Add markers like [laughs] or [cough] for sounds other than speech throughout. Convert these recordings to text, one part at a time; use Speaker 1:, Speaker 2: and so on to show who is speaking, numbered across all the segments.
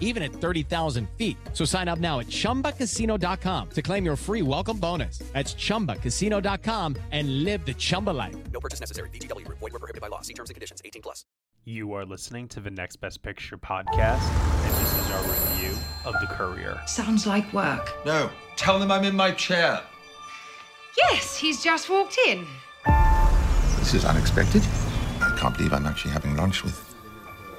Speaker 1: even at 30,000 feet. So sign up now at chumbacasino.com to claim your free welcome bonus. That's chumbacasino.com and live the Chumba life.
Speaker 2: No purchase necessary. VGW Group. Void were prohibited by law. See terms and conditions. 18 plus.
Speaker 3: You are listening to the Next Best Picture podcast, and this is our review of The Courier.
Speaker 4: Sounds like work.
Speaker 5: No, tell them I'm in my chair.
Speaker 4: Yes, he's just walked in.
Speaker 5: This is unexpected. I can't believe I'm actually having lunch with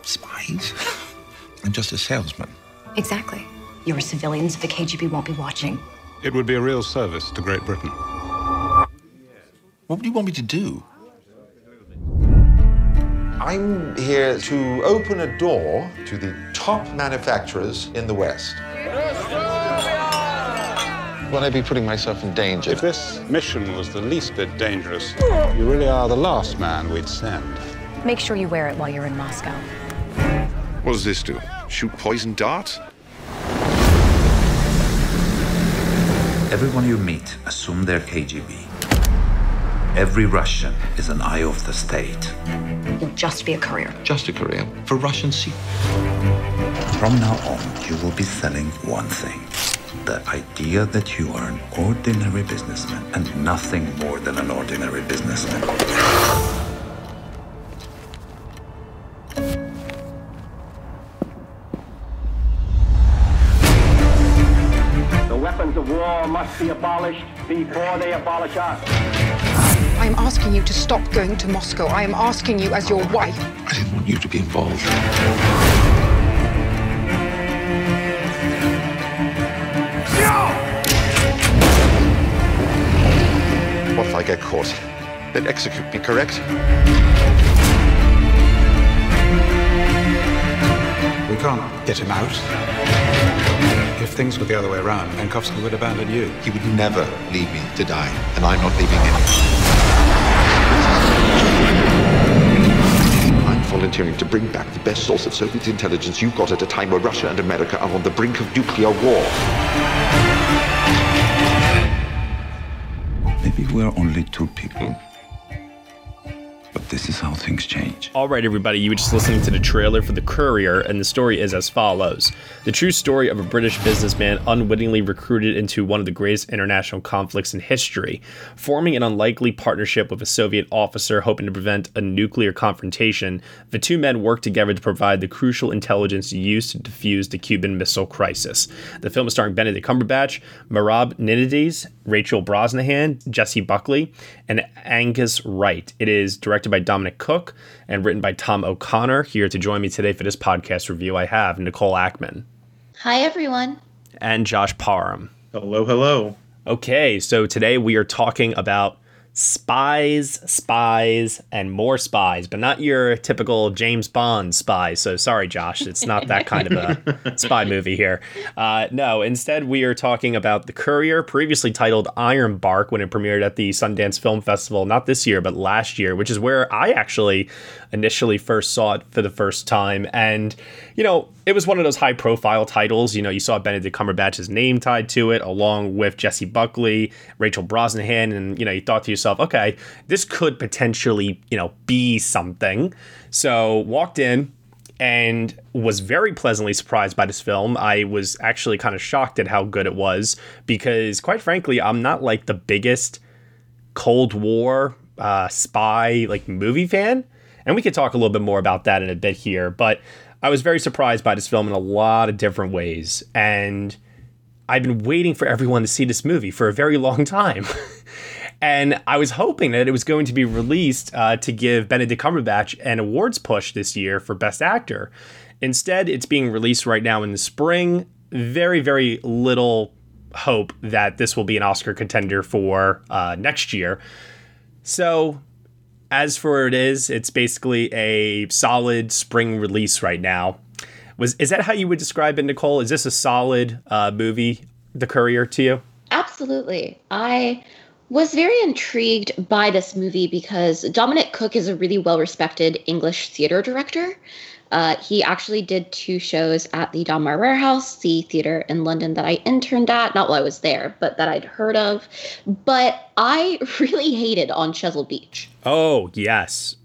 Speaker 5: spies. [laughs] I'm just a salesman.
Speaker 6: Exactly. You're a civilian, so the KGB won't be watching.
Speaker 7: It would be a real service to Great Britain.
Speaker 5: What do you want me to do? I'm here to open a door to the top manufacturers in the West. Will I be putting myself in danger?
Speaker 7: If this mission was the least bit dangerous, oh. you really are the last man we'd send.
Speaker 6: Make sure you wear it while you're in Moscow.
Speaker 8: What does this do? Shoot poison darts?
Speaker 9: Everyone you meet, assume they're KGB. Every Russian is an eye of the state.
Speaker 6: You'll just be a courier.
Speaker 5: Just a courier for Russian secrets.
Speaker 9: From now on, you will be selling one thing the idea that you are an ordinary businessman and nothing more than an ordinary businessman.
Speaker 10: Before they abolish us.
Speaker 4: I am asking you to stop going to Moscow. I am asking you as your wife.
Speaker 5: I didn't want you to be involved.
Speaker 8: What if I get caught? Then execute me, correct?
Speaker 7: We can't get him out. If things were the other way around, Penkovsky would abandon you.
Speaker 5: He would never leave me to die, and I'm not leaving him. I'm volunteering to bring back the best source of Soviet intelligence you got at a time where Russia and America are on the brink of nuclear war.
Speaker 9: Maybe we're only two people. But this is how things change.
Speaker 3: All right, everybody, you were just listening to the trailer for The Courier, and the story is as follows The true story of a British businessman unwittingly recruited into one of the greatest international conflicts in history, forming an unlikely partnership with a Soviet officer hoping to prevent a nuclear confrontation. The two men work together to provide the crucial intelligence used to defuse the Cuban Missile Crisis. The film is starring Benedict Cumberbatch, Merab Ninidze, Rachel Brosnahan, Jessie Buckley, and Angus Wright. It is directed by Dominic Cooke and written by Tom O'Connor. Here to join me today for this podcast review, I have Nicole Ackman
Speaker 11: Hi, everyone.
Speaker 3: and Josh Parham.
Speaker 12: Hello, hello.
Speaker 3: Okay, so today we are talking about spies, spies, and more spies, but not your typical James Bond spies. So sorry, Josh, it's not that kind of a [laughs] spy movie here. Uh, no, instead we are talking about The Courier, previously titled Ironbark when it premiered at the Sundance Film Festival, not this year, but last year, which is where I actually initially first saw it for the first time. And, you know, it was one of those high profile titles. You know, you saw Benedict Cumberbatch's name tied to it, along with Jessie Buckley, Rachel Brosnahan, and, you know, you thought to yourself, okay, this could potentially, you know, be something. So walked in and was very pleasantly surprised by this film. I was actually kind of shocked at how good it was because, quite frankly, I'm not like the biggest Cold War uh, spy like movie fan. And we could talk a little bit more about that in a bit here. But I was very surprised by this film in a lot of different ways. And I've been waiting for everyone to see this movie for a very long [laughs] time. And I was hoping that it was going to be released uh, to give Benedict Cumberbatch an awards push this year for Best Actor. Instead, it's being released right now in the spring. Very, very little hope that this will be an Oscar contender for uh, next year. So, as for it is, it's basically a solid spring release right now. Was is that how you would describe it, Nicole? Is this a solid uh, movie, The Courier, to you?
Speaker 11: Absolutely. I was very intrigued by this movie because Dominic Cooke is a really well respected English theater director. Uh, he actually did two shows at the Donmar Warehouse, the theater in London that I interned at. Not while I was there, but that I'd heard of. But I [laughs] really hated On Chesil Beach.
Speaker 3: Oh, yes.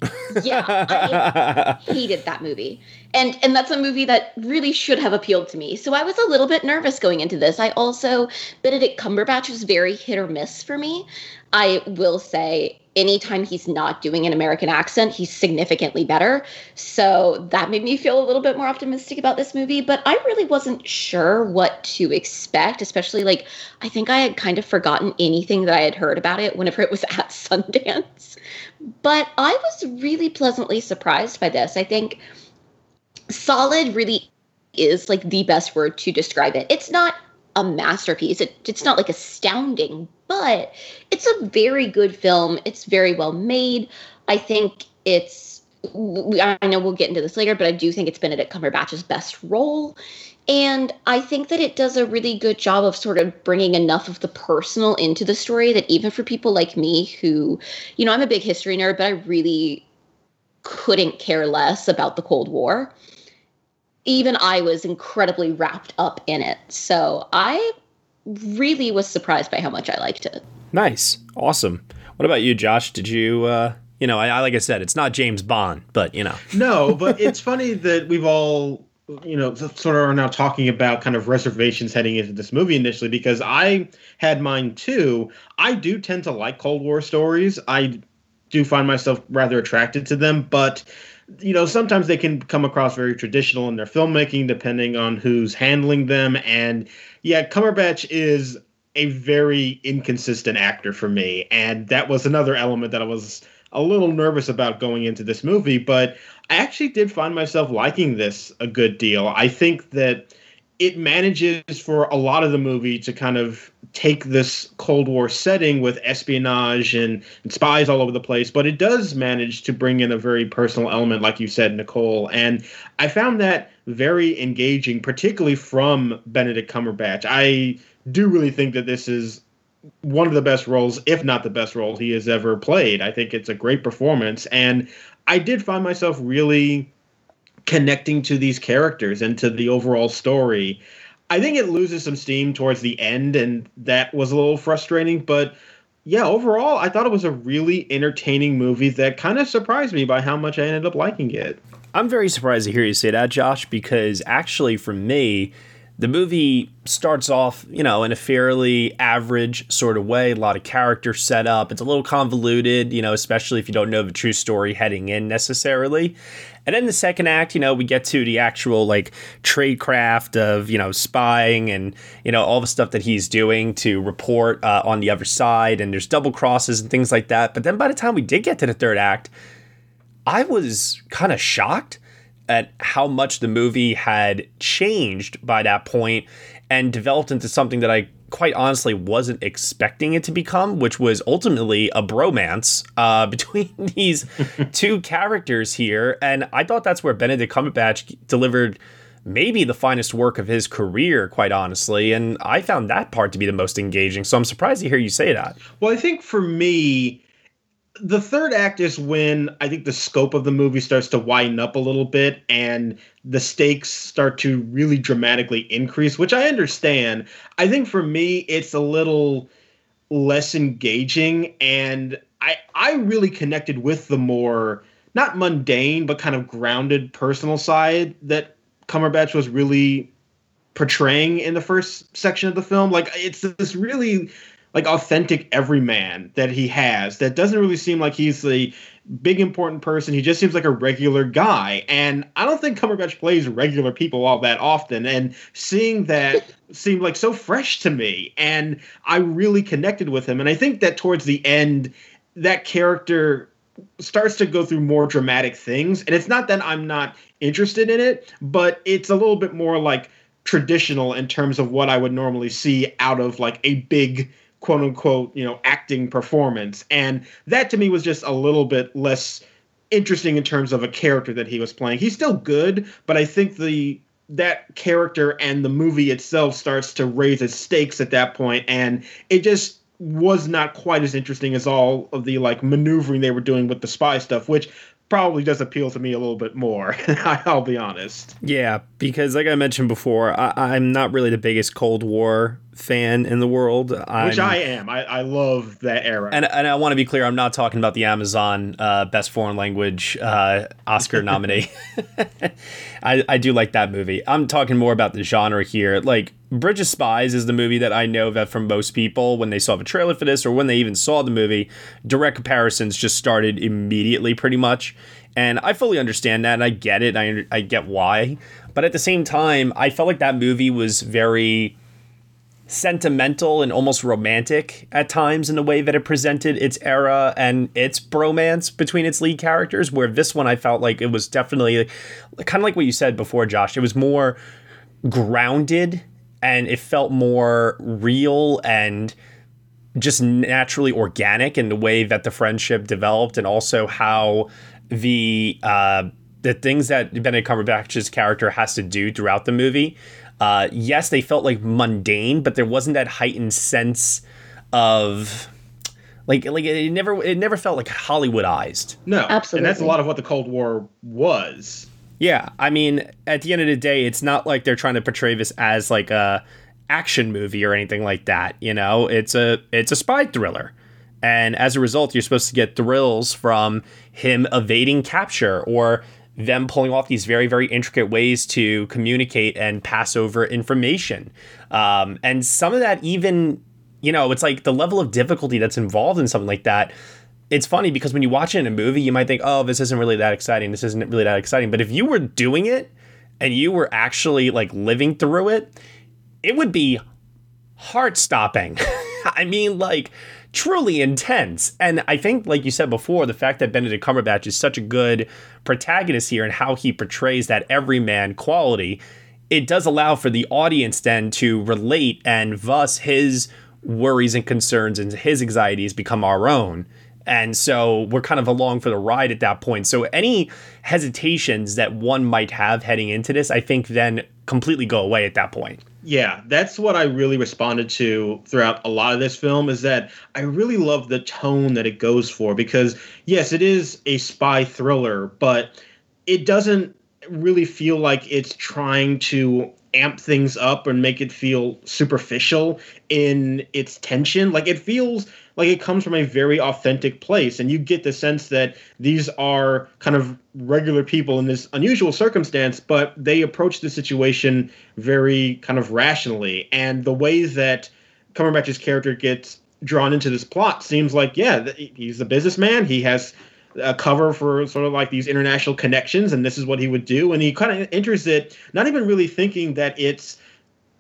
Speaker 11: yeah, I [laughs] hated that movie. And and that's a movie that really should have appealed to me. So I was a little bit nervous going into this. I also Benedict Cumberbatch was very hit or miss for me. I will say anytime he's not doing an American accent, he's significantly better. So that made me feel a little bit more optimistic about this movie, but I really wasn't sure what to expect, especially like I think I had kind of forgotten anything that I had heard about it whenever it was [laughs] at Sundance. But I was really pleasantly surprised by this. I think solid really is like the best word to describe it. It's not a masterpiece. It, it's not like astounding, but it's a very good film. It's very well made. I think it's. I know we'll get into this later, but I do think it's Benedict Cumberbatch's best role. And I think that it does a really good job of sort of bringing enough of the personal into the story that even for people like me who, you know, I'm a big history nerd, but I really couldn't care less about the Cold War even I was incredibly wrapped up in it. So I really was surprised by how much I liked it.
Speaker 3: Nice. Awesome. What about you, Josh? Did you, uh, you know, I, I, like I said, it's not James Bond, but, you know.
Speaker 12: No, but it's funny that we've all, you know, sort of are now talking about kind of reservations heading into this movie initially because I had mine too. I do tend to like Cold War stories. I do find myself rather attracted to them, but you know, sometimes they can come across very traditional in their filmmaking, depending on who's handling them. And yeah, Cumberbatch is a very inconsistent actor for me. And that was another element that I was a little nervous about going into this movie. But I actually did find myself liking this a good deal. I think that it manages for a lot of the movie to kind of take this Cold War setting with espionage and, and, spies all over the place, but it does manage to bring in a very personal element, like you said, Nicole. And I found that very engaging, particularly from Benedict Cumberbatch. I do really think that this is one of the best roles, if not the best role he has ever played. I think it's a great performance. And I did find myself really connecting to these characters and to the overall story. I think it loses some steam towards the end, and that was a little frustrating. But yeah, overall, I thought it was a really entertaining movie that kind of surprised me by how much I ended up liking it.
Speaker 3: I'm very surprised to hear you say that, Josh, because actually, for me, the movie starts off, you know, in a fairly average sort of way. A lot of character setup. It's a little convoluted, you know, especially if you don't know the true story heading in necessarily. And then the second act, you know, we get to the actual like trade craft of, you know, spying and, you know, all the stuff that he's doing to report uh, on the other side. And there's double crosses and things like that. But then by the time we did get to the third act, I was kind of shocked at how much the movie had changed by that point and developed into something that I quite honestly wasn't expecting it to become, which was ultimately a bromance uh, [laughs] between these [laughs] two characters here. And I thought that's where Benedict Cumberbatch delivered maybe the finest work of his career, quite honestly. And I found that part to be the most engaging. So I'm surprised to hear you say that.
Speaker 12: Well, I think for me, the third act is when I think the scope of the movie starts to widen up a little bit and the stakes start to really dramatically increase, which I understand. I think for me, it's a little less engaging and I I really connected with the more not mundane but kind of grounded personal side that Cumberbatch was really portraying in the first section of the film. Like it's this really like authentic everyman that he has that doesn't really seem like he's the big important person. He just seems like a regular guy. And I don't think Cumberbatch plays regular people all that often. And seeing that [laughs] seemed like so fresh to me. And I really connected with him. And I think that towards the end, that character starts to go through more dramatic things. And it's not that I'm not interested in it, but it's a little bit more like traditional in terms of what I would normally see out of like a big quote unquote, you know, acting performance. And that to me was just a little bit less interesting in terms of a character that he was playing. He's still good, but I think the that character and the movie itself starts to raise its stakes at that point and it just was not quite as interesting as all of the like maneuvering they were doing with the spy stuff which probably does appeal to me a little bit more. [laughs] I'll be honest.
Speaker 3: Yeah, because like I mentioned before, I, am not really the biggest Cold War fan in the world. I'm,
Speaker 12: Which I am. I, I love that era.
Speaker 3: And, and I want to be clear, I'm not talking about the Amazon uh, Best Foreign Language uh, Oscar [laughs] nominee. [laughs] I, I do like that movie. I'm talking more about the genre here. Like, Bridge of Spies is the movie that I know that from most people, when they saw the trailer for this or when they even saw the movie, direct comparisons just started immediately, pretty much. And I fully understand that, and I get it. I, I get why. But at the same time, I felt like that movie was very sentimental and almost romantic at times in the way that it presented its era and its bromance between its lead characters. Where this one, I felt like it was definitely kind of like what you said before, Josh. It was more grounded and it felt more real and just naturally organic in the way that the friendship developed and also how the uh, the things that Benedict Cumberbatch's character has to do throughout the movie. Uh, yes, they felt like mundane, but there wasn't that heightened sense of like like it never it never felt like Hollywoodized.
Speaker 12: No, absolutely, and that's a lot of what the Cold War was.
Speaker 3: Yeah, I mean, at the end of the day, it's not like they're trying to portray this as like a action movie or anything like that. You know, it's a it's a spy thriller, and as a result, you're supposed to get thrills from him evading capture or them pulling off these very very intricate ways to communicate and pass over information, um, and some of that even you know it's like the level of difficulty that's involved in something like that it's funny because when you watch it in a movie, you might think, oh, this isn't really that exciting. This isn't really that exciting. But if you were doing it and you were actually like living through it, it would be heart stopping. [laughs] I mean, like truly intense. And I think, like you said before, the fact that Benedict Cumberbatch is such a good protagonist here and how he portrays that everyman quality, it does allow for the audience then to relate and thus his worries and concerns and his anxieties become our own. And so we're kind of along for the ride at that point. So any hesitations that one might have heading into this, I think then completely go away at that point.
Speaker 12: Yeah, that's what I really responded to throughout a lot of this film is that I really love the tone that it goes for because yes, it is a spy thriller, but it doesn't really feel like it's trying to amp things up and make it feel superficial in its tension. Like it feels like it comes from a very authentic place and you get the sense that these are kind of regular people in this unusual circumstance but they approach the situation very kind of rationally. And the way that Cumberbatch's character gets drawn into this plot seems like yeah he's a businessman. He has a cover for sort of like these international connections and this is what he would do. And he kind of enters it not even really thinking that it's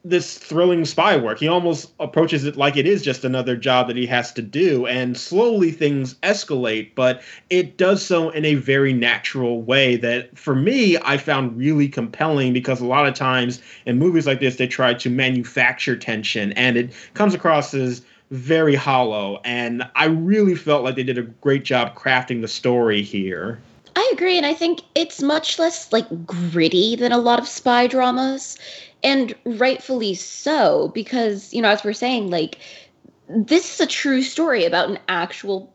Speaker 12: this thrilling spy work. He almost approaches it like it is just another job that he has to do, and slowly things escalate, but it does so in a very natural way that for me I found really compelling because a lot of times in movies like this they try to manufacture tension and it comes across as very hollow and I really felt like they did a great job crafting the story here.
Speaker 11: I agree and I think it's much less like gritty than a lot of spy dramas and rightfully so because you know as we're saying like this is a true story about an actual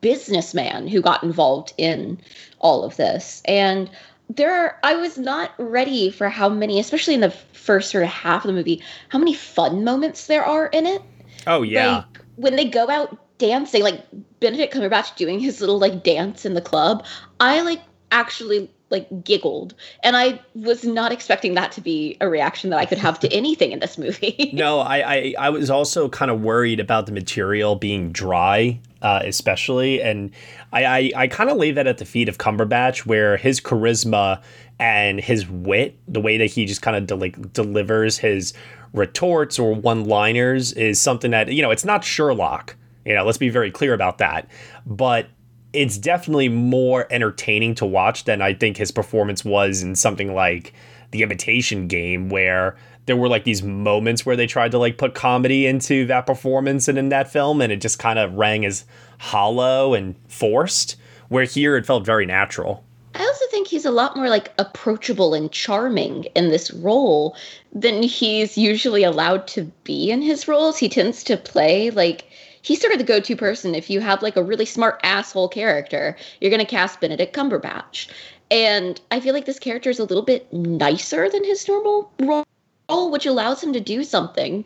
Speaker 11: businessman who got involved in all of this. And there are, i was not ready for how many especially in the first sort of half of the movie how many fun moments there are in it.
Speaker 3: Oh yeah.
Speaker 11: Like, when they go out dancing like benedict cumberbatch doing his little like dance in the club i like actually like giggled. And i was not expecting that to be a reaction that i could have to [laughs] anything in this movie. [laughs]
Speaker 3: No I, I, I was also kind of worried about the material being dry uh, especially. And i i, I kind of lay that at the feet of cumberbatch where his charisma and his wit the way that he just kind of de- like delivers his retorts or one liners is something that you know it's not sherlock. You know let's be very clear about that. But it's definitely more entertaining to watch than I think his performance was in something like The Imitation Game, where there were like these moments where they tried to like put comedy into that performance and in that film, and it just kind of rang as hollow and forced. Where here it felt very natural.
Speaker 11: I also think he's a lot more like approachable and charming in this role than he's usually allowed to be in his roles. He tends to play like he's sort of the go-to person if you have like a really smart asshole character, you're going to cast Benedict Cumberbatch. And I feel like this character is a little bit nicer than his normal role, which allows him to do something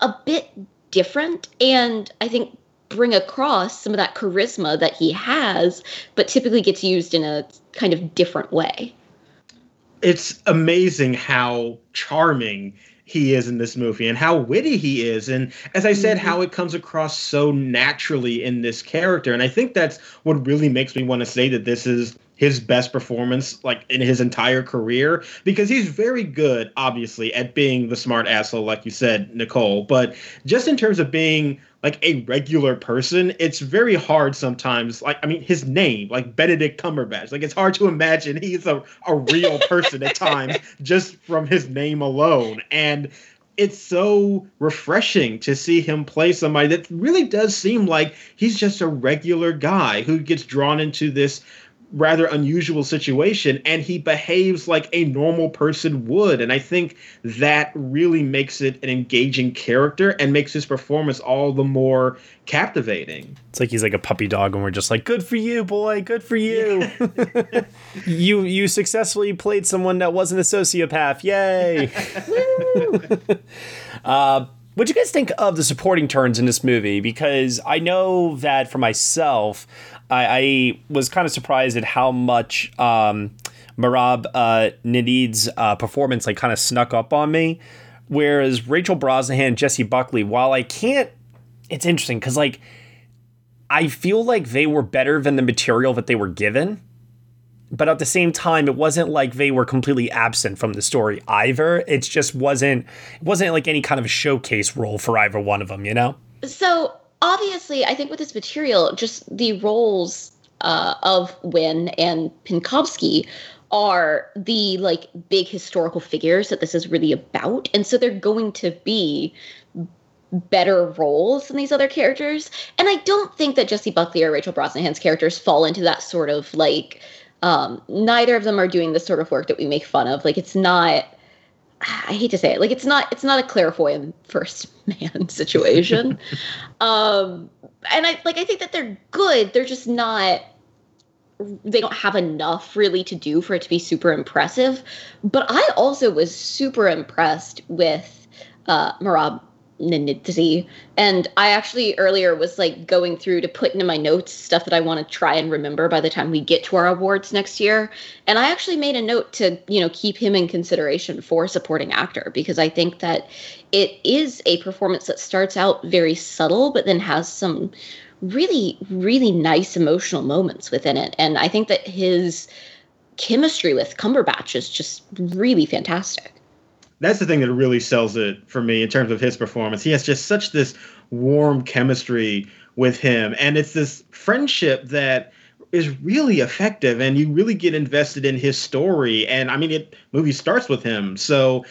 Speaker 11: a bit different and I think bring across some of that charisma that he has, but typically gets used in a kind of different way.
Speaker 12: It's amazing how charming he is in this movie and how witty he is and as i said mm-hmm. how it comes across so naturally in this character and i think that's what really makes me want to say that this is his best performance like in his entire career because he's very good obviously at being the smart asshole like you said nicole. But just in terms of being like a regular person it's very hard sometimes like i mean his name like benedict cumberbatch. Like it's hard to imagine he's a, a real person at times [laughs] just from his name alone. And it's so refreshing to see him play somebody that really does seem like he's just a regular guy who gets drawn into this rather unusual situation and he behaves like a normal person would. And i think that really makes it an engaging character and makes his performance all the more captivating.
Speaker 3: It's like he's like a puppy dog and we're just like good for you boy good for you. Yeah. [laughs] you you successfully played someone that wasn't a sociopath. Yay. [laughs] [laughs] Uh, what do you guys think of the supporting turns in this movie? Because I know that for myself, I, I was kind of surprised at how much um, Merab uh, Naidoo's uh, performance like kind of snuck up on me. Whereas Rachel Brosnahan, Jessie Buckley, while I can't, it's interesting because like I feel like they were better than the material that they were given. But at the same time, it wasn't like they were completely absent from the story either. It just wasn't it wasn't like any kind of a showcase role for either one of them, you know?
Speaker 11: So obviously, I think with this material, just the roles uh, of Wynne and Penkovsky are the like big historical figures that this is really about, and so they're going to be better roles than these other characters. And I don't think that Jessie Buckley or Rachel Brosnahan's characters fall into that sort of like. Um, neither of them are doing the sort of work that we make fun of. Like it's not [sighs] I hate to say it, like it's not it's not a Claire Foy first [laughs] man situation. [laughs] um and I like I think that they're good. They're just not they don't have enough really to do for it to be super impressive. But I also was super impressed with uh Naidoo. And I actually earlier was like going through to put into my notes stuff that I want to try and remember by the time we get to our awards next year. And I actually made a note to, you know, keep him in consideration for supporting actor because I think that it is a performance that starts out very subtle, but then has some really, really nice emotional moments within it. And I think that his chemistry with Cumberbatch is just really fantastic
Speaker 12: that's the thing that really sells it for me in terms of his performance. He has just such this warm chemistry with him, and it's this friendship that is really effective, and you really get invested in his story. And I mean, it movie starts with him, so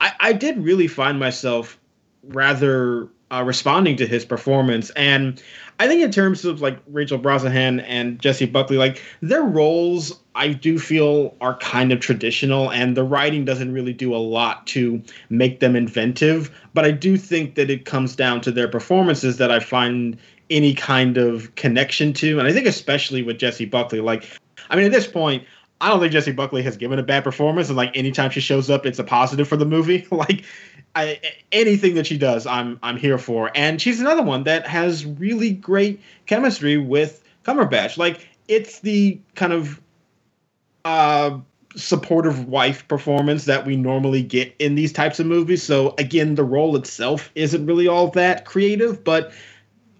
Speaker 12: I, I did really find myself rather uh, responding to his performance. And I think in terms of like Rachel Brosnahan and Jessie Buckley, like their roles, I do feel are kind of traditional, and the writing doesn't really do a lot to make them inventive. But I do think that it comes down to their performances that I find any kind of connection to, and I think especially with Jessie Buckley, like. I mean, at this point, I don't think Jessie Buckley has given a bad performance, and like anytime she shows up, it's a positive for the movie. [laughs] like I, anything that she does, I'm I'm here for. And she's another one that has really great chemistry with Cumberbatch. Like it's the kind of uh, supportive wife performance that we normally get in these types of movies. So again, the role itself isn't really all that creative, but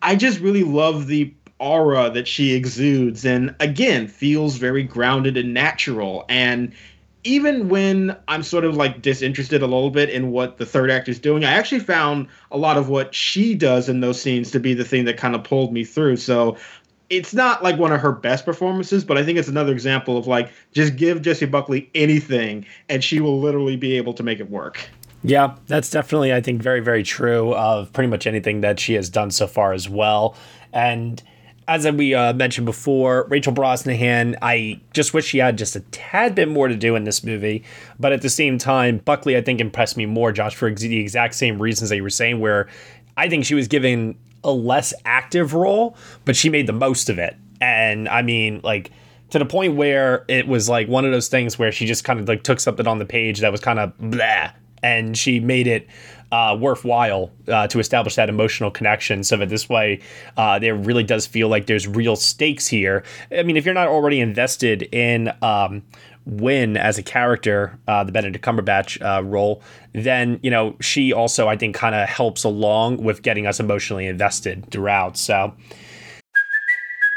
Speaker 12: I just really love the aura that she exudes and again feels very grounded and natural and even when I'm sort of like disinterested a little bit in what the third act is doing, I actually found a lot of what she does in those scenes to be the thing that kind of pulled me through. So it's not like one of her best performances, but I think it's another example of like just give Jessie Buckley anything and she will literally be able to make it work.
Speaker 3: Yeah, that's definitely, I think, very, very true of pretty much anything that she has done so far as well. And as we uh, mentioned before, Rachel Brosnahan, I just wish she had just a tad bit more to do in this movie. But at the same time, Buckley, I think, impressed me more, Josh, for ex- the exact same reasons that you were saying, where I think she was given a less active role, but she made the most of it. And I mean, like, to the point where it was like one of those things where she just kind of like took something on the page that was kind of blah and she made it uh, worthwhile uh, to establish that emotional connection so that this way uh, there really does feel like there's real stakes here. I mean, if you're not already invested in um, Wynne as a character, uh, the Benedict Cumberbatch uh, role, then, you know, she also, I think, kind of helps along with getting us emotionally invested throughout. So,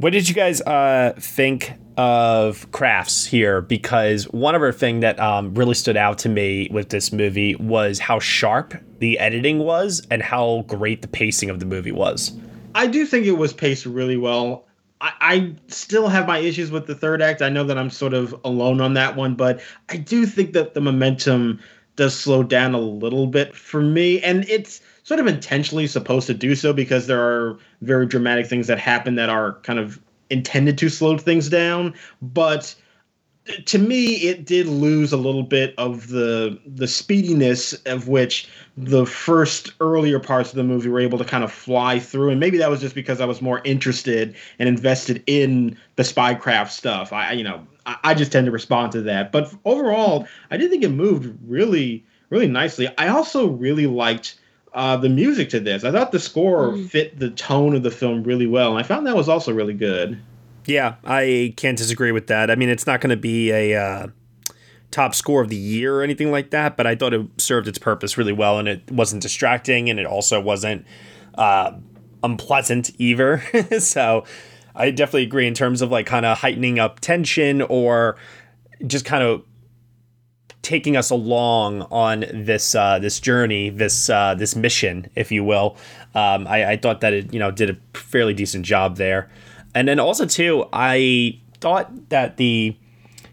Speaker 3: What did you guys uh, think of crafts here? Because one other thing that um, really stood out to me with this movie was how sharp the editing was and how great the pacing of the movie was.
Speaker 12: I do think it was paced really well. I, I still have my issues with the third act. I know that I'm sort of alone on that one, but I do think that the momentum does slow down a little bit for me. And it's sort of intentionally supposed to do so because there are very dramatic things that happen that are kind of intended to slow things down. But uh, to me, it did lose a little bit of the the speediness of which the first earlier parts of the movie were able to kind of fly through. And maybe that was just because I was more interested and invested in the spycraft stuff. I, you know, I, I just tend to respond to that. But overall, I did think it moved really, really nicely. I also really liked uh, the music to this. I thought the score mm. fit the tone of the film really well, and I found that was also really good.
Speaker 3: Yeah, I can't disagree with that. I mean, it's not going to be a uh, top score of the year or anything like that, but I thought it served its purpose really well, and it wasn't distracting, and it also wasn't uh, unpleasant either. [laughs] so I definitely agree in terms of like kind of heightening up tension or just kind of taking us along on this uh, this journey, this uh, this mission, if you will. Um, I, I, thought that it you know did a fairly decent job there, and then also too, I thought that the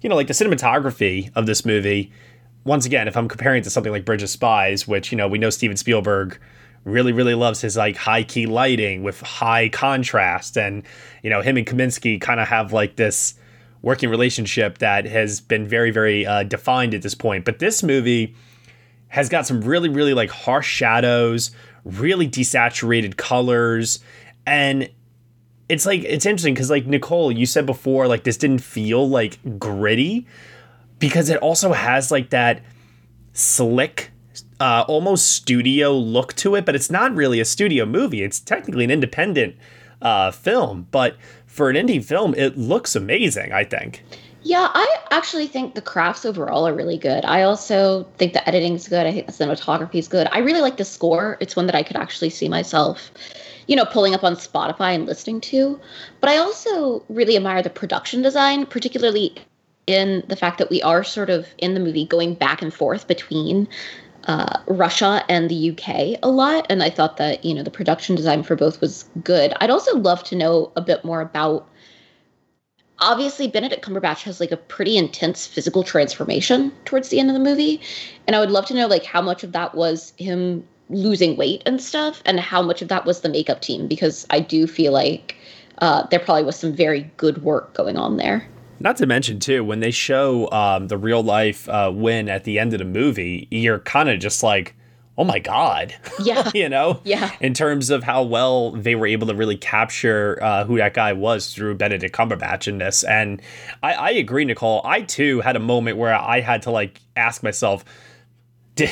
Speaker 3: you know like the cinematography of this movie. Once again, if I'm comparing to something like Bridge of Spies, which you know we know Steven Spielberg really really loves his like high key lighting with high contrast, and you know him and Kaminski kind of have like this working relationship that has been very, very uh, defined at this point. But this movie has got some really, really like harsh shadows, really desaturated colors, and it's like it's interesting because like Nicole, you said before, like this didn't feel like gritty because it also has like that slick uh, almost studio look to it, but it's not really a studio movie. It's technically an independent uh, film, but for an indie film, it looks amazing, I think.
Speaker 11: Yeah, I actually think the crafts overall are really good. I also think the editing's good. I think the cinematography is good. I really like the score. It's one that I could actually see myself, you know, pulling up on Spotify and listening to. But I also really admire the production design, particularly in the fact that we are sort of in the movie going back and forth between uh, Russia and the UK a lot, and I thought that you know the production design for both was good. I'd also love to know a bit more about. Obviously, Benedict Cumberbatch has like a pretty intense physical transformation towards the end of the movie, and I would love to know like how much of that was him losing weight and stuff, and how much of that was the makeup team because I do feel like uh, there probably was some very good work going on there.
Speaker 3: Not to mention too, when they show um, the real life uh, Wynne at the end of the movie, you're kind of just like, oh my god,
Speaker 11: Yeah. [laughs]
Speaker 3: you know,
Speaker 11: Yeah.
Speaker 3: in terms of how well they were able to really capture uh, who that guy was through Benedict Cumberbatch in this. And I, I agree, Nicole. I too had a moment where I had to like ask myself, did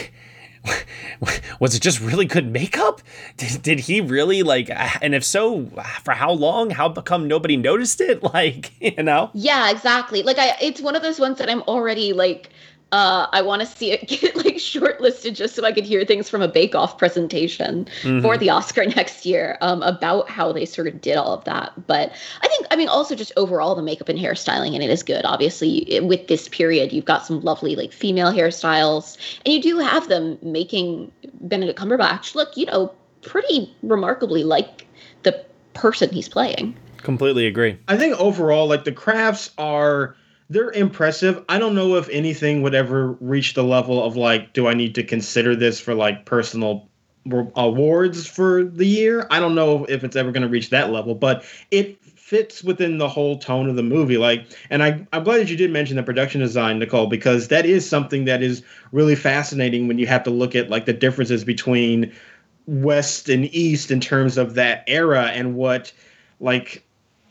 Speaker 3: [laughs] was it just really good makeup? Did, did he really like? And if so, for how long? How come nobody noticed it? [laughs] Like, you know?
Speaker 11: Yeah, exactly. Like I it's one of those ones that I'm already like uh I want to see it [laughs] get like shortlisted just so I could hear things from a Bake Off presentation for
Speaker 13: Mhm.
Speaker 11: the Oscar [laughs] next year um about how they sort of did all of that. But I think I mean also just overall the makeup and hairstyling in it is good. Obviously it- with this period you've got some lovely like female hairstyles and you do have them making Benedict Cumberbatch look, you know, pretty remarkably like the person he's playing.
Speaker 3: Completely agree.
Speaker 12: I think overall, like the crafts are they're impressive. I don't know if anything would ever reach the level of like, do I need to consider this for like personal awards for the year? I don't know if it's ever going to reach that level, but it fits within the whole tone of the movie. Like, and I, I'm glad that you did mention the production design, Nicole, because that is something that is really fascinating when you have to look at like the differences between West and East in terms of that era and what like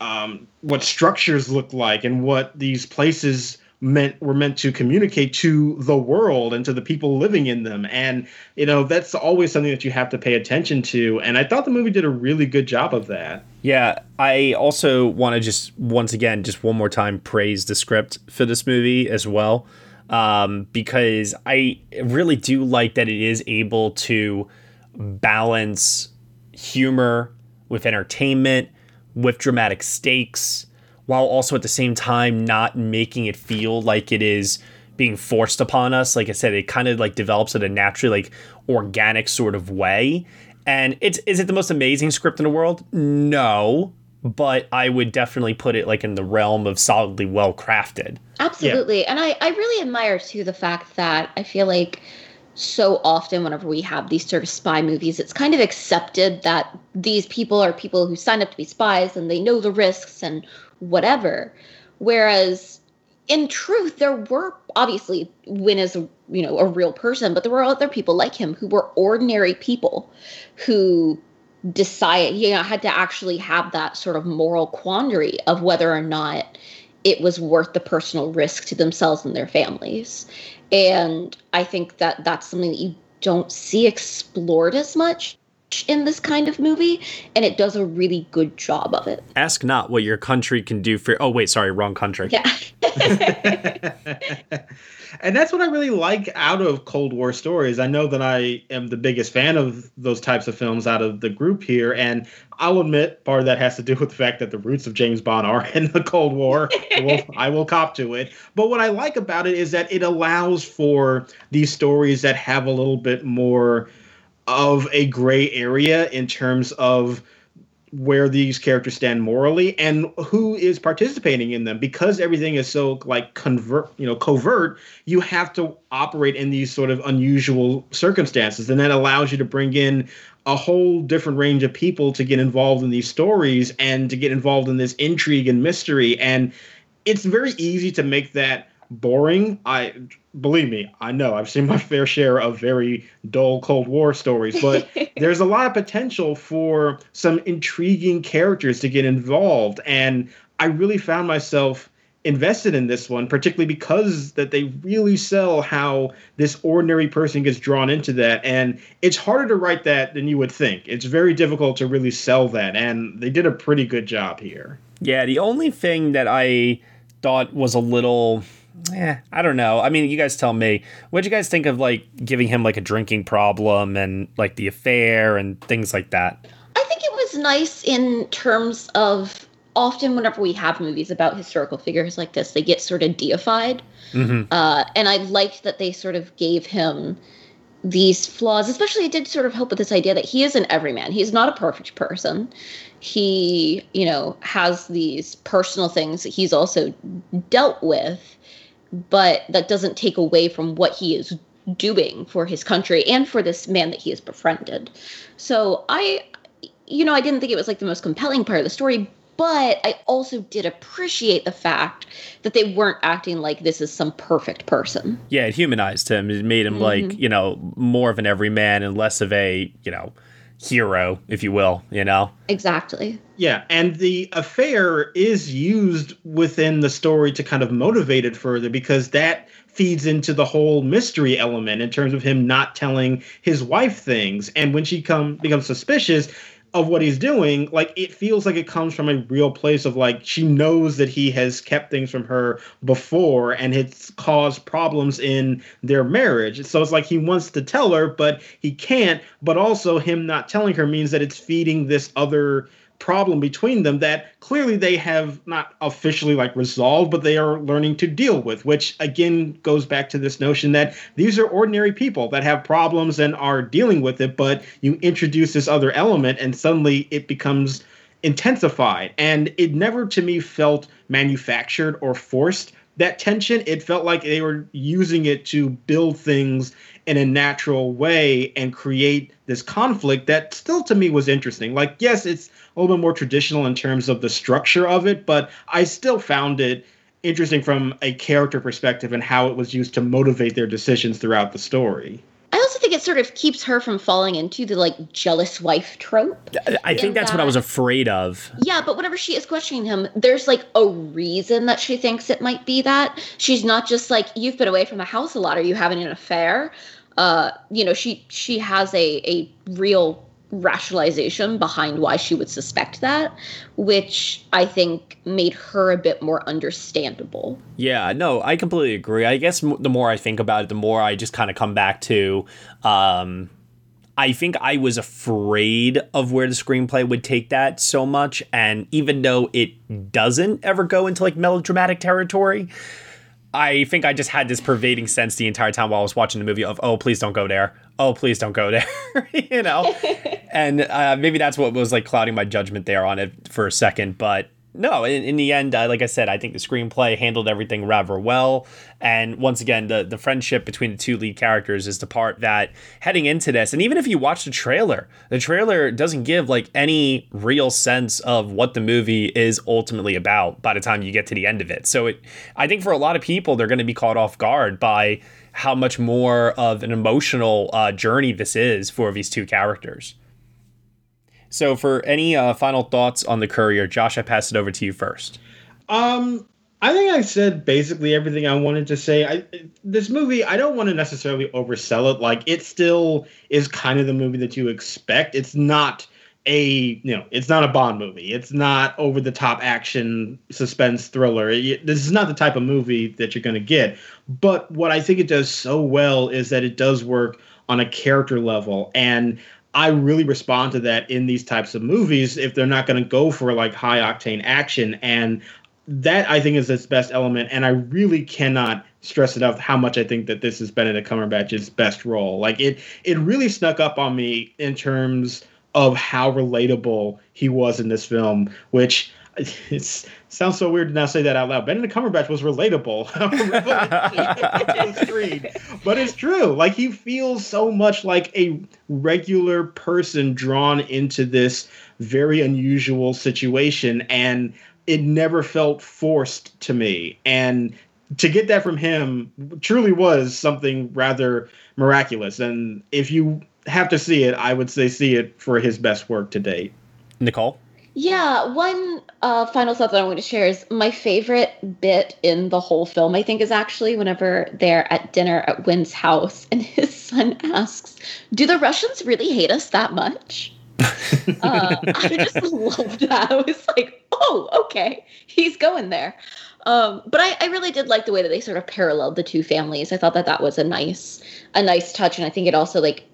Speaker 12: um, what structures look like and what these places meant were meant to communicate to the world and to the people living in them. And you know that's always something that you have to pay attention to. And i thought the movie did a really good job of that.
Speaker 3: Yeah, I also want to just once again, just one more time, praise the script for this movie as well, um, because I really do like that it is able to balance humor with entertainment, with dramatic stakes, while also at the same time not making it feel like it is being forced upon us. Like I said, it kind of like develops in a naturally like organic sort of way. And it's is it the most amazing script in the world? No, but I would definitely put it like in the realm of solidly well crafted.
Speaker 11: Absolutely. And I, I really admire too the fact that I feel like so often whenever we have these sort of spy movies, it's kind of accepted that these people are people who sign up to be spies and they know the risks and whatever. Whereas in truth, there were obviously Wynne is you know a real person, but there were other people like him who were ordinary people who decide you know had to actually have that sort of moral quandary of whether or not it was worth the personal risk to themselves and their families. And i think that that's something that you don't see explored as much in this kind of movie and it does a really good job of it
Speaker 3: Ask not what your country can do for. Oh wait, sorry, wrong country.
Speaker 11: yeah [laughs]
Speaker 12: and that's what I really like out of Cold War stories. I know that I am the biggest fan of those types of films out of the group here, and I'll admit part of that has to do with the fact that the roots of James Bond are [laughs] in the Cold War. I will, I will cop to it. But what I like about it is that it allows for these stories that have a little bit more of a gray area in terms of where these characters stand morally and who is participating in them. Because everything is so like convert you know covert you have to operate in these sort of unusual circumstances. And that allows you to bring in a whole different range of people to get involved in these stories and to get involved in this intrigue and mystery. And it's very easy to make that boring? I believe me i know. I've seen my [laughs] fair share of very dull cold war stories but [laughs] there's a lot of potential for some intriguing characters to get involved and i really found myself invested in this one particularly because that they really sell how this ordinary person gets drawn into that and it's harder to write that than you would think. It's very difficult to really sell that and they did a pretty good job here.
Speaker 3: Yeah, the only thing that I thought was a little eh, I don't know. I mean, you guys tell me. What'd you guys think of like giving him like a drinking problem and like the affair and things like that?
Speaker 11: I think it was nice in terms of often whenever we have movies about historical figures like this, they get sort of deified.
Speaker 3: Mm-hmm.
Speaker 11: Uh, and I liked that they sort of gave him these flaws, especially it did sort of help with this idea that he is an everyman. He's not a perfect person. He, you know, has these personal things that he's also dealt with, but that doesn't take away from what he is doing for his country and for this man that he has befriended. So I, you know, I didn't think it was like the most compelling part of the story, But I also did appreciate the fact that they weren't acting like this is some perfect person.
Speaker 3: Yeah, it humanized him. It made him like,
Speaker 11: Mhm.
Speaker 3: you know, more of an everyman and less of a, you know, hero, if you will, you know?
Speaker 11: Exactly.
Speaker 12: Yeah, and the affair is used within the story to kind of motivate it further because that feeds into the whole mystery element in terms of him not telling his wife things. And when she come becomes suspicious of what he's doing, like it feels like it comes from a real place of like she knows that he has kept things from her before and it's caused problems in their marriage. So it's like he wants to tell her, but he can't. But also him not telling her means that it's feeding this other problem between them that clearly they have not officially like resolved but they are learning to deal with which again goes back to this notion that these are ordinary people that have problems and are dealing with it but you introduce this other element and suddenly it becomes intensified. And it never to me felt manufactured or forced that tension. It felt like they were using it to build things in a natural way and create this conflict that still to me was interesting. Like yes it's a little bit more traditional in terms of the structure of it but i still found it interesting from a character perspective and how it was used to motivate their decisions throughout the story
Speaker 11: I also think it sort of keeps her from falling into the like jealous wife trope.
Speaker 3: I think
Speaker 11: In
Speaker 3: that's what I was afraid of.
Speaker 11: Yeah, but whenever she is questioning him, there's like a reason that she thinks it might be that. She's not just like, you've been away from the house a lot. Are you having an affair? Uh, you know, she she has a a real rationalization behind why she would suspect that, which I think made her a bit more understandable.
Speaker 3: Yeah, no, I completely agree. I guess the more I think about it, the more I just kind of come back to. Um, I think I was afraid of where the screenplay would take that so much, and even though it doesn't ever go into like melodramatic territory, I think I just had this pervading sense the entire time while I was watching the movie of, oh, please don't go there. Oh, please don't go there. [laughs] you know? [laughs] and uh, maybe that's what was like clouding my judgment there on it for a second. But no, in, in the end, uh, like I said, I think the screenplay handled everything rather well. And once again, the, the friendship between the two lead characters is the part that heading into this, and even if you watch the trailer, the trailer doesn't give like any real sense of what the movie is ultimately about by the time you get to the end of it. So it, I think for a lot of people, they're going to be caught off guard by how much more of an emotional uh, journey this is for these two characters. So, for any uh, final thoughts on the Courier, Josh, I pass it over to you first.
Speaker 12: Um, I think I said basically everything I wanted to say. I this movie, I don't want to necessarily oversell it. Like it still is kind of the movie that you expect. It's not a you know, it's not a Bond movie. It's not over the top action suspense thriller. It- this is not the type of movie that you're going to get. But what I think it does so well is that it does work on a character level and I really respond to that in these types of movies if they're not going to go for like high octane action and that I think is its best element and I really cannot stress enough how much I think that this is Benedict Cumberbatch's best role. Like it it really snuck up on me in terms of how relatable he was in this film, which it sounds so weird to now say that out loud. Benedict Cumberbatch was relatable [laughs] but it's true. Like he feels so much like a regular person drawn into this very unusual situation, and it never felt forced to me. And to get that from him truly was something rather miraculous. And if you have to see it, I would say see it for his best work to date.
Speaker 3: Nicole?
Speaker 11: Yeah, one uh, final thought that I want to share is my favorite bit in the whole film, I think, is actually whenever they're at dinner at Wynne's house and [laughs] his son asks, Do the Russians really hate us that much? [laughs] uh, I just loved that. I was like, Oh, okay, he's going there. Um, but I, I really did like the way that they sort of paralleled the two families. I thought that that was a nice, a nice touch, and I think it also like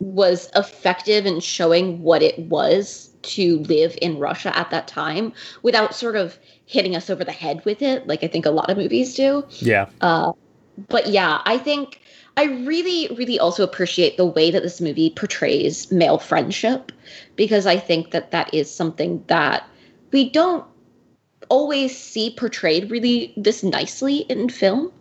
Speaker 11: was effective in showing what it was to live in Russia at that time without sort of hitting us over the head with it, like I think a lot of movies do.
Speaker 3: Yeah.
Speaker 11: Uh, but yeah, I think I really, really also appreciate the way that this movie portrays male friendship because I think that that is something that we don't always see portrayed really this nicely in film.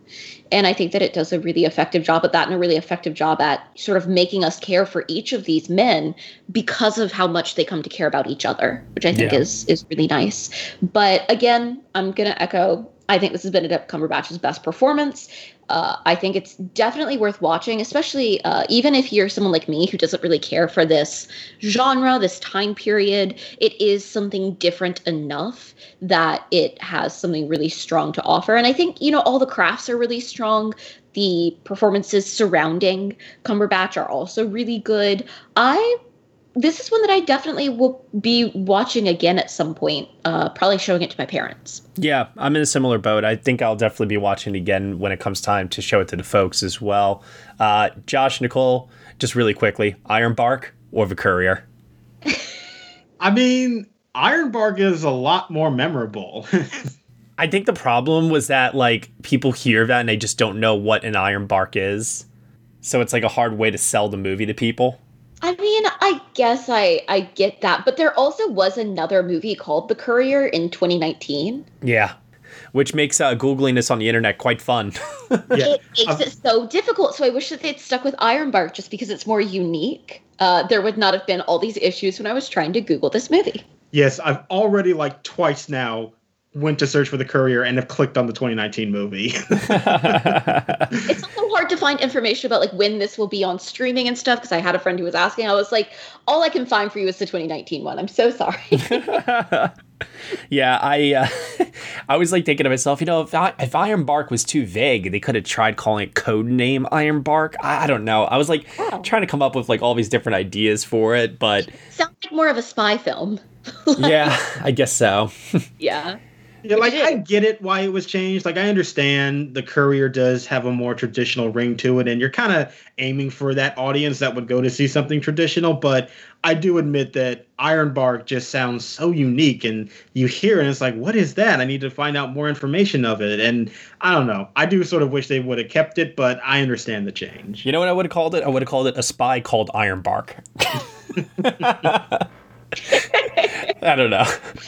Speaker 11: And I think that it does a really effective job at that and a really effective job at sort of making us care for each of these men because of how much they come to care about each other, which I think
Speaker 3: Yeah.
Speaker 11: is is really nice. But again, I'm gonna echo I think this is Benedict Cumberbatch's best performance. Uh, I think it's definitely worth watching, especially uh, even if you're someone like me who doesn't really care for this genre, this time period. It is something different enough that it has something really strong to offer. And I think, you know, all the crafts are really strong. The performances surrounding Cumberbatch are also really good. I this is one that I definitely will be watching again at some point. Uh, probably showing it to my parents.
Speaker 3: Yeah, I'm in a similar boat. I think I'll definitely be watching it again when it comes time to show it to the folks as well. Uh, Josh, Nicole, just really quickly, Ironbark or the Courier? [laughs]
Speaker 12: I mean, Ironbark is a lot more memorable. [laughs]
Speaker 3: I think the problem was that like people hear that and they just don't know what an Ironbark is. So it's like a hard way to sell the movie to people.
Speaker 11: I mean, I guess I I get that, but there also was another movie called The Courier in 2019.
Speaker 3: Yeah. Which makes uh, Googling this on the internet quite fun. [laughs]
Speaker 11: It makes it so difficult. So I wish that they'd stuck with Ironbark just because it's more unique. Uh, there would not have been all these issues when I was trying to Google this movie.
Speaker 12: yes, I've already like twice now went to search for the courier and have clicked on the 2019 movie. [laughs]
Speaker 11: It's also hard to find information about like when this will be on streaming and stuff because I had a friend who was asking. I was like, all I can find for you is the 2019 one. I'm so sorry. [laughs]
Speaker 3: yeah, I uh, [laughs] I was like thinking to myself, you know, if, I, if Ironbark was too vague, they could have tried calling it code name Ironbark. I, I don't know. I was like trying to come up with like all these different ideas for it, but
Speaker 11: Sounds like more of a spy film.
Speaker 3: yeah, I guess so.
Speaker 11: Yeah.
Speaker 12: Yeah, like I get it why it was changed. Like I understand the courier does have a more traditional ring to it, and you're kind of aiming for that audience that would go to see something traditional. But I do admit that Ironbark just sounds so unique, and you hear it, and it's like, what is that? I need to find out more information of it. And I don't know. I do sort of wish they would have kept it, but I understand the change.
Speaker 3: You know what I would have called it? I would have called it a spy called Ironbark. [laughs] [laughs] [laughs] I don't know.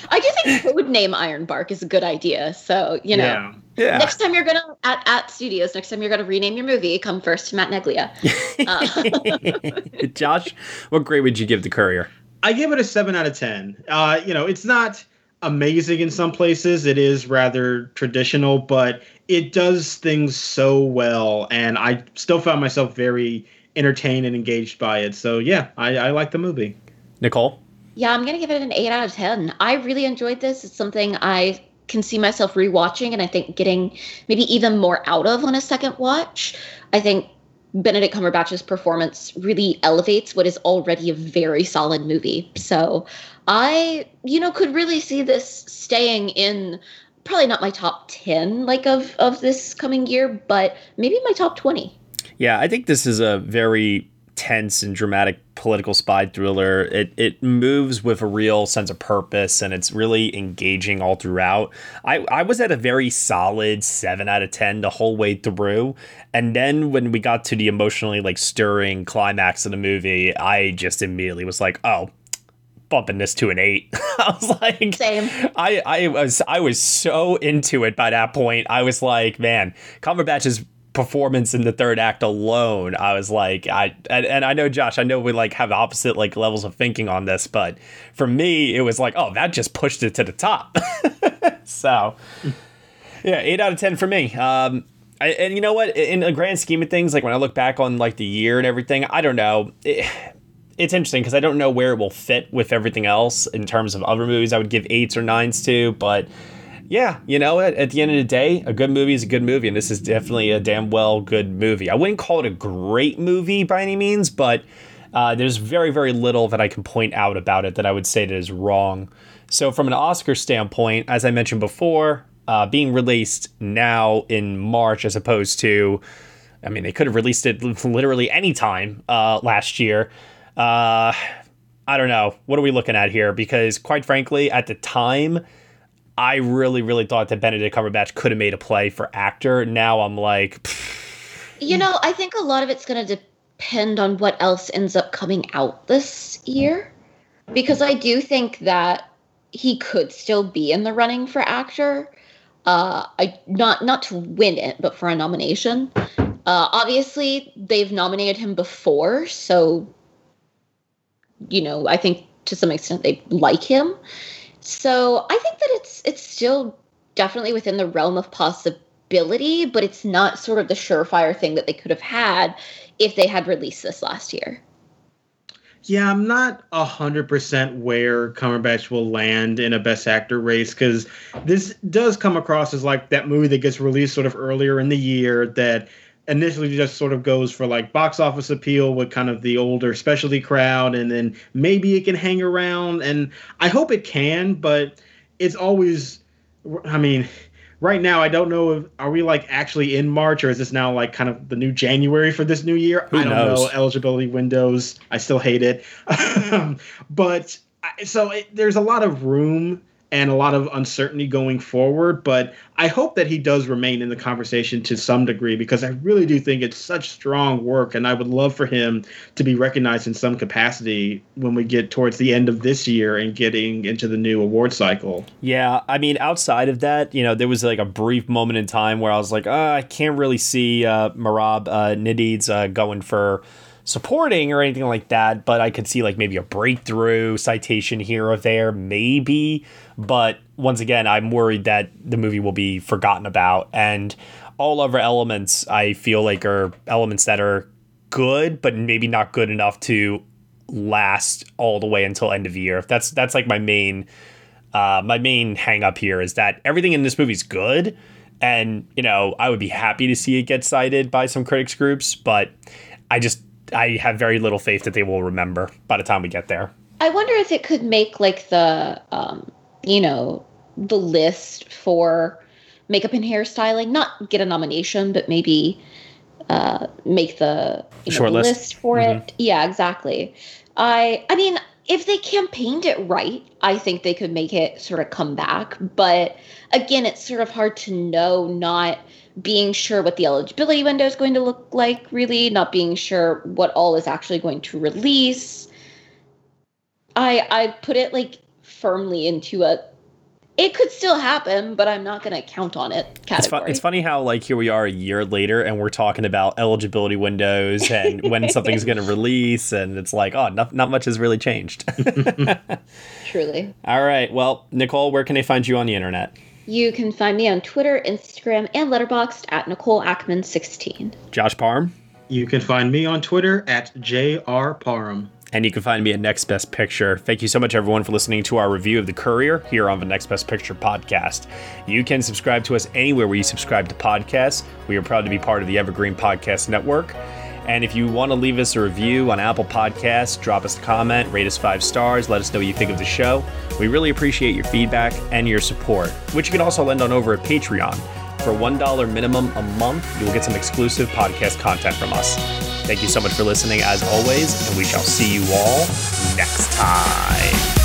Speaker 11: I do think code name Ironbark is a good idea. So, you know,
Speaker 3: Yeah. Yeah.
Speaker 11: next time you're going to, at, at studios, next time you're going to rename your movie, come first to Matt Neglia. [laughs] Uh, [laughs]
Speaker 3: Josh, what grade would you give the Courier?
Speaker 12: I give it a seven out of ten. Uh, you know, it's not amazing in some places. It is rather traditional, but it does things so well, and I still found myself very entertained and engaged by it. So yeah, I, I like the movie.
Speaker 3: Nicole?
Speaker 11: Yeah, I'm going to give it an 8 out of 10. I really enjoyed this. It's something I can see myself rewatching and I think getting maybe even more out of on a second watch. I think Benedict Cumberbatch's performance really elevates what is already a very solid movie. So I, you know, could really see this staying in probably not my top 10 like of of this coming year, but maybe my top 20.
Speaker 3: Yeah, I think this is a very tense and dramatic political spy thriller. It it moves with a real sense of purpose and it's really engaging all throughout. I, I was at a very solid seven out of ten the whole way through. And then when we got to the emotionally like stirring climax of the movie, I just immediately was like, oh, bumping this to an eight. [laughs] I was like
Speaker 11: Same.
Speaker 3: I, I was I was so into it by that point. I was like, man, Cumberbatch's performance in the third act alone, I was like, I and, and I know Josh, I know we like have opposite like levels of thinking on this, but for me, it was like, oh, that just pushed it to the top. [laughs] so yeah, eight out of ten for me. Um, I, and you know what? In the grand scheme of things, like when I look back on like the year and everything, I don't know. It, it's interesting because I don't know where it will fit with everything else in terms of other movies. I would give eights or nines to, but yeah, you know, at, at the end of the day, a good movie is a good movie, and this is definitely a damn well good movie. I wouldn't call it a great movie by any means, but uh, there's very, very little that I can point out about it that I would say that is wrong. So, from an Oscar standpoint, as I mentioned before, uh, being released now in March as opposed to, I mean, they could have released it [laughs] literally any time uh, last year. Uh, I don't know. What are we looking at here? Because, quite frankly, at the time, I really, really thought that Benedict Cumberbatch could have made a play for actor. Now I'm like, pfft,
Speaker 11: You know, I think a lot of it's going to depend on what else ends up coming out this year. Because I do think that he could still be in the running for actor. Uh, I not not to win it, but for a nomination. Uh, obviously, they've nominated him before, so you know I think to some extent they like him. So I that it's it's still definitely within the realm of possibility, but it's not sort of the surefire thing that they could have had if they had released this last year.
Speaker 12: Yeah, I'm not hundred percent where Cumberbatch will land in a Best Actor race because this does come across as like that movie that gets released sort of earlier in the year that initially just sort of goes for like box office appeal with kind of the older specialty crowd, and then maybe it can hang around, and I hope it can, but it's always, I mean, right now I don't know if are we like actually in March or is this now like kind of the new January for this new year?
Speaker 3: Who
Speaker 12: I don't
Speaker 3: knows?
Speaker 12: know eligibility windows. I still hate it, [laughs] but so it, there's a lot of room and a lot of uncertainty going forward. But I hope that he does remain in the conversation to some degree because I really do think it's such strong work, and I would love for him to be recognized in some capacity when we get towards the end of this year and getting into the new award cycle.
Speaker 3: Yeah, I mean, outside of that, you know, there was like a brief moment in time where I was like, uh, I can't really see uh, Merab uh, Ninidze uh, going for supporting or anything like that, but I could see like maybe a breakthrough citation here or there, maybe. But once again, I'm worried that the movie will be forgotten about, and all of our elements I feel like are elements that are good, but maybe not good enough to last all the way until end of year. That's that's like my main uh, my main hang up here is that everything in this movie is good. And, you know, I would be happy to see it get cited by some critics groups, but I just, I have very little faith that they will remember by the time we get there.
Speaker 11: I wonder if it could make like the um, you know, the list for makeup and hairstyling, not get a nomination, but maybe uh make the you know,
Speaker 3: Short list.
Speaker 11: list for it. Yeah, exactly. I I mean, if they campaigned it right, I think they could make it sort of come back. But again, it's sort of hard to know, not being sure what the eligibility window is going to look like, really, not being sure what all is actually going to release. I I put it like firmly into a it could still happen, but I'm not going to count on it
Speaker 3: It's, fu- it's funny how, like, here we are a year later and we're talking about eligibility windows and when [laughs] something's going to release, and it's like, oh, not, not much has really changed. [laughs]
Speaker 11: Truly.
Speaker 3: All right. Well, Nicole, where can they find you on the internet?
Speaker 11: You can find me on Twitter, Instagram, and Letterboxd at Nicole Ackman16.
Speaker 3: Josh Parham?
Speaker 12: You can find me on Twitter at JR Parham.
Speaker 3: And you can find me at Next Best Picture. Thank you so much, everyone, for listening to our review of The Courier here on the Next Best Picture podcast. You can subscribe to us anywhere where you subscribe to podcasts. We are proud to be part of the Evergreen Podcast Network. And if you want to leave us a review on Apple Podcasts, drop us a comment, rate us five stars, let us know what you think of the show. We really appreciate your feedback and your support, which you can also lend on over at Patreon. For $1 minimum a month, you will get some exclusive podcast content from us. Thank you so much for listening, as always, and we shall see you all next time.